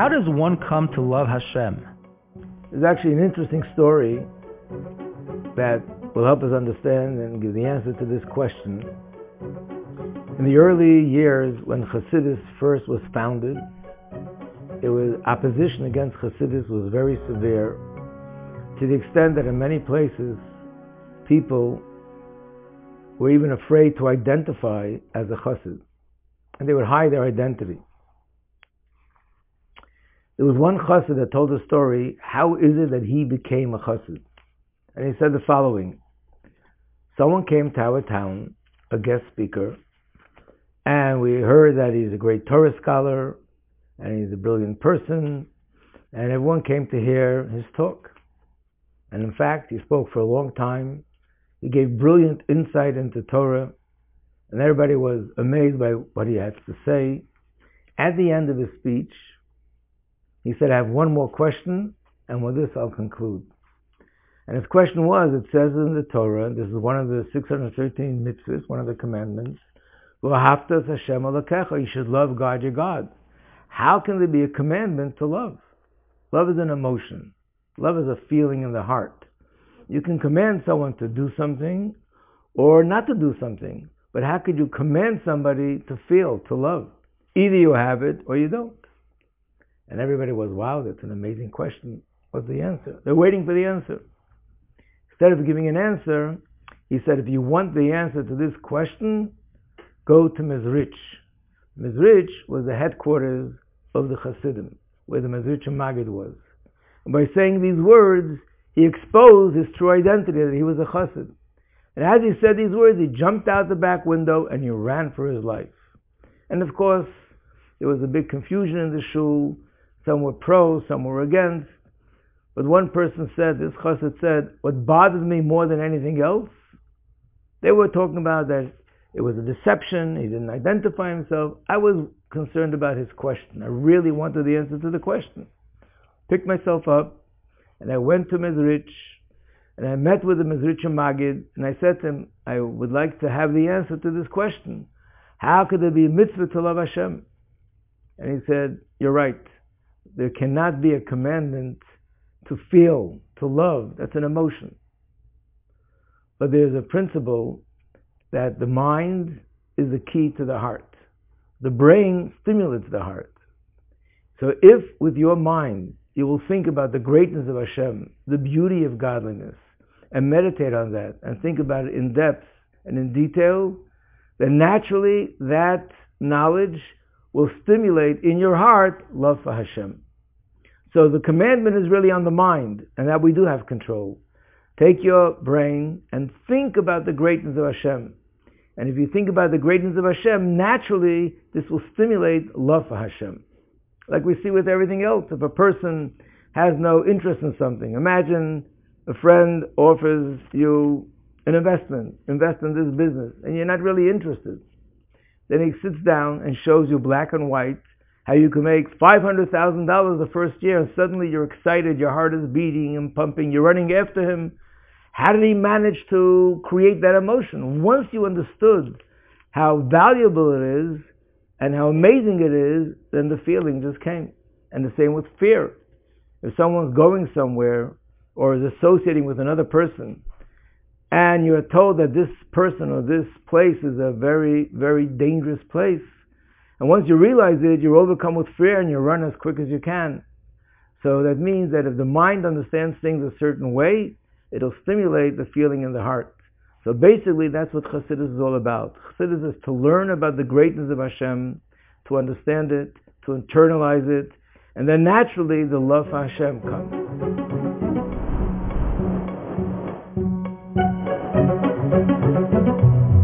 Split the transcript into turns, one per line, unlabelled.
How does one come to love Hashem?
There's actually an interesting story that will help us understand and give the answer to this question. In the early years when Hasidus first was founded, it was opposition against Hasidus was very severe to the extent that in many places people were even afraid to identify as a chassid, and they would hide their identity. There was one chassid that told a story, how is it that he became a chassid? And he said the following. Someone came to our town, a guest speaker, and we heard that he's a great Torah scholar, and he's a brilliant person, and everyone came to hear his talk. And in fact, he spoke for a long time. He gave brilliant insight into Torah, and everybody was amazed by what he had to say. At the end of his speech, he said, I have one more question, and with this I'll conclude. And his question was, it says in the Torah, this is one of the 613 mitzvahs, one of the commandments, Hashem you should love God your God. How can there be a commandment to love? Love is an emotion. Love is a feeling in the heart. You can command someone to do something or not to do something, but how could you command somebody to feel, to love? Either you have it or you don't. And everybody was, wow, that's an amazing question. What's the answer? They're waiting for the answer. Instead of giving an answer, he said, if you want the answer to this question, go to Mezrich. Mezrich was the headquarters of the Hasidim, where the Mezrich Magid was. And by saying these words, he exposed his true identity, that he was a chassid. And as he said these words, he jumped out the back window and he ran for his life. And of course, there was a big confusion in the shul. Some were pro, some were against. But one person said, this chassid said, what bothered me more than anything else, they were talking about that it was a deception, he didn't identify himself. I was concerned about his question. I really wanted the answer to the question picked myself up, and I went to Mezrich, and I met with the Mezrich Magid, and I said to him, I would like to have the answer to this question. How could there be a mitzvah to love Hashem? And he said, You're right. There cannot be a commandment to feel, to love. That's an emotion. But there's a principle that the mind is the key to the heart. The brain stimulates the heart. So if with your mind you will think about the greatness of Hashem, the beauty of godliness, and meditate on that and think about it in depth and in detail, then naturally that knowledge will stimulate in your heart love for Hashem. So the commandment is really on the mind, and that we do have control. Take your brain and think about the greatness of Hashem. And if you think about the greatness of Hashem, naturally this will stimulate love for Hashem like we see with everything else. If a person has no interest in something, imagine a friend offers you an investment, invest in this business, and you're not really interested. Then he sits down and shows you black and white how you can make $500,000 the first year, and suddenly you're excited, your heart is beating and pumping, you're running after him. How did he manage to create that emotion? Once you understood how valuable it is and how amazing it is, then the feeling just came. And the same with fear. If someone's going somewhere or is associating with another person, and you're told that this person or this place is a very, very dangerous place, and once you realize it, you're overcome with fear and you run as quick as you can. So that means that if the mind understands things a certain way, it'll stimulate the feeling in the heart. So basically, that's what Chassidus is all about. Chassidus is to learn about the greatness of Hashem, to understand it, to internalize it, and then naturally the love for Hashem comes. thank you